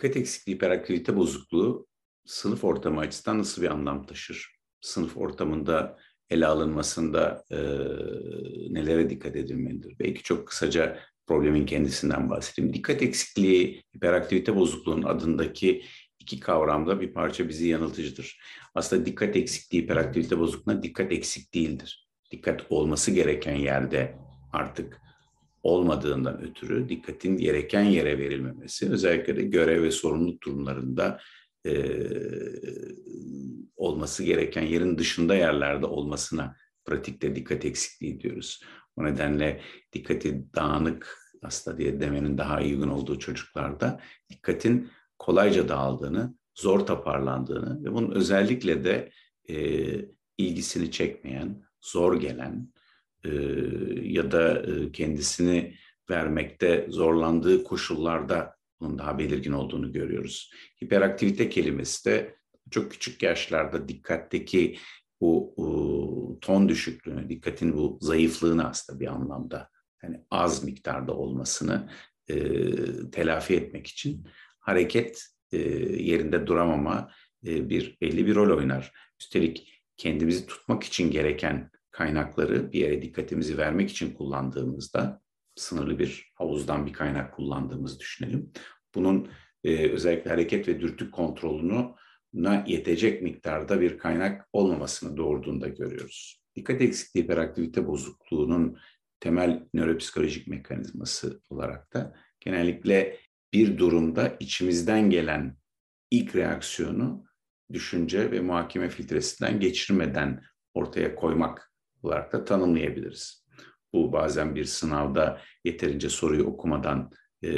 dikkat eksikliği, hiperaktivite bozukluğu sınıf ortamı açısından nasıl bir anlam taşır? Sınıf ortamında ele alınmasında e, nelere dikkat edilmelidir? Belki çok kısaca problemin kendisinden bahsedeyim. Dikkat eksikliği, hiperaktivite bozukluğunun adındaki iki kavramda bir parça bizi yanıltıcıdır. Aslında dikkat eksikliği, hiperaktivite bozukluğuna dikkat eksik değildir. Dikkat olması gereken yerde artık olmadığından ötürü dikkatin gereken yere verilmemesi, özellikle de görev ve sorumluluk durumlarında e, olması gereken yerin dışında yerlerde olmasına pratikte dikkat eksikliği diyoruz. O nedenle dikkati dağınık hasta diye demenin daha uygun olduğu çocuklarda dikkatin kolayca dağıldığını, zor toparlandığını ve bunun özellikle de e, ilgisini çekmeyen, zor gelen e, ya da e, kendisini vermekte zorlandığı koşullarda bunun daha belirgin olduğunu görüyoruz. Hiperaktivite kelimesi de çok küçük yaşlarda dikkatteki bu, ton düşüklüğünü, dikkatin bu zayıflığını aslında bir anlamda yani az miktarda olmasını e, telafi etmek için hareket e, yerinde duramama e, bir belli bir rol oynar. Üstelik kendimizi tutmak için gereken kaynakları bir yere dikkatimizi vermek için kullandığımızda sınırlı bir havuzdan bir kaynak kullandığımızı düşünelim. Bunun e, özellikle hareket ve dürtü kontrolünü yetecek miktarda bir kaynak olmamasını doğurduğunda görüyoruz. Dikkat eksikliği hiperaktivite bozukluğunun temel nöropsikolojik mekanizması olarak da genellikle bir durumda içimizden gelen ilk reaksiyonu düşünce ve muhakeme filtresinden geçirmeden ortaya koymak olarak da tanımlayabiliriz. Bu bazen bir sınavda yeterince soruyu okumadan e,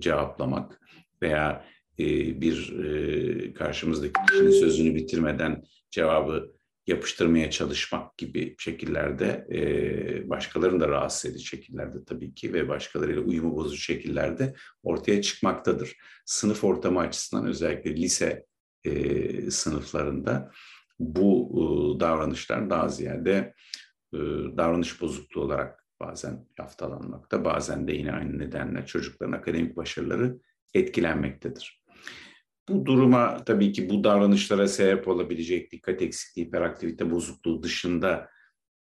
cevaplamak veya e, bir e, karşımızdaki kişinin sözünü bitirmeden cevabı yapıştırmaya çalışmak gibi şekillerde e, başkalarını da rahatsız edici şekillerde tabii ki ve başkalarıyla uyumu bozucu şekillerde ortaya çıkmaktadır. Sınıf ortamı açısından özellikle lise e, sınıflarında bu e, davranışlar daha ziyade davranış bozukluğu olarak bazen yaftalanmakta, bazen de yine aynı nedenle çocukların akademik başarıları etkilenmektedir. Bu duruma tabii ki bu davranışlara sebep olabilecek dikkat eksikliği, hiperaktivite bozukluğu dışında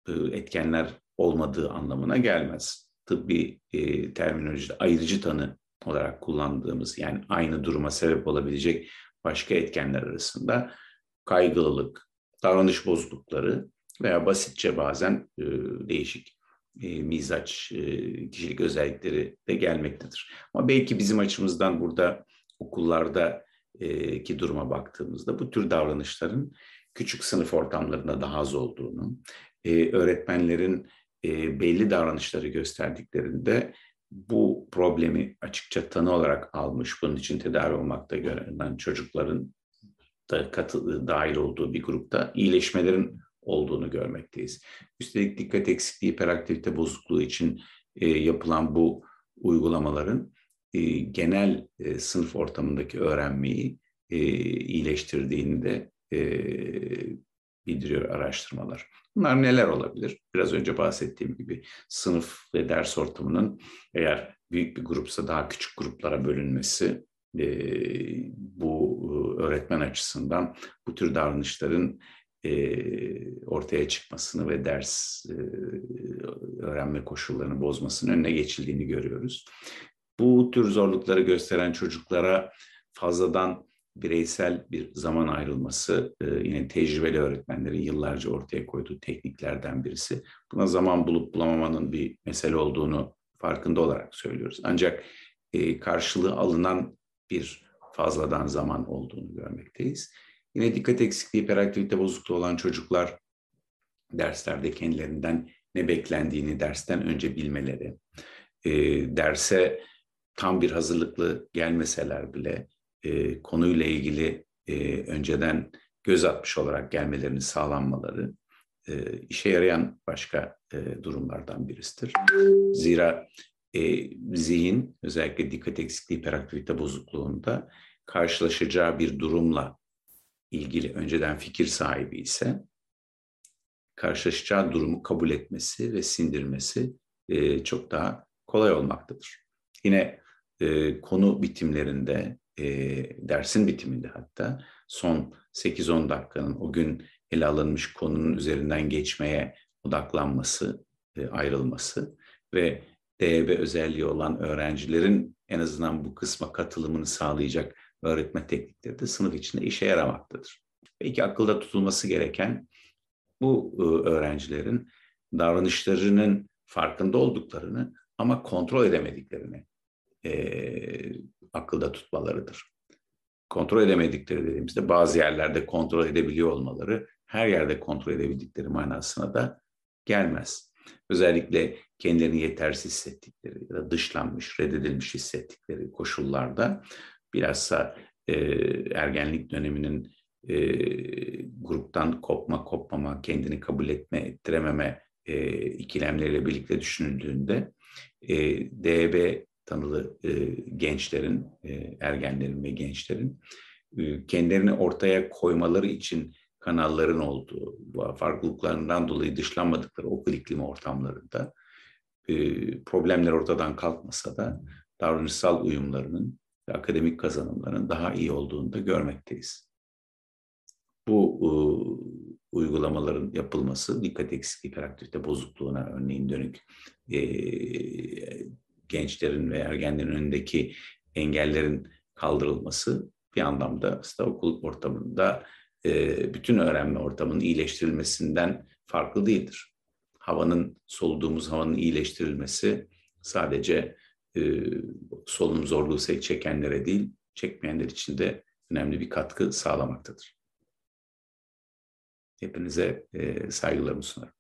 e, etkenler olmadığı anlamına gelmez. Tıbbi e, terminolojide ayırıcı tanı olarak kullandığımız yani aynı duruma sebep olabilecek başka etkenler arasında kaygılılık, davranış bozuklukları veya basitçe bazen e, değişik e, mizaç, e, kişilik özellikleri de gelmektedir. Ama belki bizim açımızdan burada okullarda e, ki duruma baktığımızda bu tür davranışların küçük sınıf ortamlarında daha az olduğunu, e, öğretmenlerin e, belli davranışları gösterdiklerinde bu problemi açıkça tanı olarak almış, bunun için tedavi olmakta görünen çocukların da katı, dahil olduğu bir grupta iyileşmelerin olduğunu görmekteyiz. Üstelik dikkat eksikliği, hiperaktivite bozukluğu için e, yapılan bu uygulamaların e, genel e, sınıf ortamındaki öğrenmeyi e, iyileştirdiğini de e, bildiriyor araştırmalar. Bunlar neler olabilir? Biraz önce bahsettiğim gibi sınıf ve ders ortamının eğer büyük bir grupsa daha küçük gruplara bölünmesi, e, bu e, öğretmen açısından bu tür davranışların e, ortaya çıkmasını ve ders e, öğrenme koşullarını bozmasının önüne geçildiğini görüyoruz. Bu tür zorlukları gösteren çocuklara fazladan bireysel bir zaman ayrılması e, yine tecrübeli öğretmenlerin yıllarca ortaya koyduğu tekniklerden birisi. Buna zaman bulup bulamamanın bir mesele olduğunu farkında olarak söylüyoruz. Ancak e, karşılığı alınan bir fazladan zaman olduğunu görmekteyiz. Yine dikkat eksikliği, hiperaktivite bozukluğu olan çocuklar derslerde kendilerinden ne beklendiğini dersten önce bilmeleri, e, derse tam bir hazırlıklı gelmeseler bile e, konuyla ilgili e, önceden göz atmış olarak gelmelerini sağlanmaları e, işe yarayan başka e, durumlardan birisidir. Zira e, zihin özellikle dikkat eksikliği hiperaktivite bozukluğunda karşılaşacağı bir durumla ilgili önceden fikir sahibi ise karşılaşacağı durumu kabul etmesi ve sindirmesi e, çok daha kolay olmaktadır. Yine e, konu bitimlerinde e, dersin bitiminde hatta son 8-10 dakikanın o gün ele alınmış konunun üzerinden geçmeye odaklanması, e, ayrılması ve DEB özelliği olan öğrencilerin en azından bu kısma katılımını sağlayacak öğretme teknikleri de sınıf içinde işe yaramaktadır. Belki akılda tutulması gereken bu e, öğrencilerin davranışlarının farkında olduklarını ama kontrol edemediklerini e, akılda tutmalarıdır. Kontrol edemedikleri dediğimizde bazı yerlerde kontrol edebiliyor olmaları her yerde kontrol edebildikleri manasına da gelmez. Özellikle kendilerini yetersiz hissettikleri ya da dışlanmış, reddedilmiş hissettikleri koşullarda bilhassa e, ergenlik döneminin e, gruptan kopma, kopmama, kendini kabul etme, ettirememe e, ikilemleriyle birlikte düşünüldüğünde e, DB tanılı e, gençlerin, e, ergenlerin ve gençlerin e, kendilerini ortaya koymaları için kanalların olduğu, farklılıklarından dolayı dışlanmadıkları okul iklimi ortamlarında e, problemler ortadan kalkmasa da davranışsal uyumlarının ve akademik kazanımların daha iyi olduğunu da görmekteyiz. Bu e, uygulamaların yapılması dikkat eksikliği hiperaktivite bozukluğuna örneğin dönük e, gençlerin ve ergenlerin önündeki engellerin kaldırılması bir anlamda aslında okul ortamında e, bütün öğrenme ortamının iyileştirilmesinden farklı değildir. Havanın, soluduğumuz havanın iyileştirilmesi sadece e, solunum zorluğu çekenlere değil, çekmeyenler için de önemli bir katkı sağlamaktadır. Hepinize e, saygılarımı sunarım.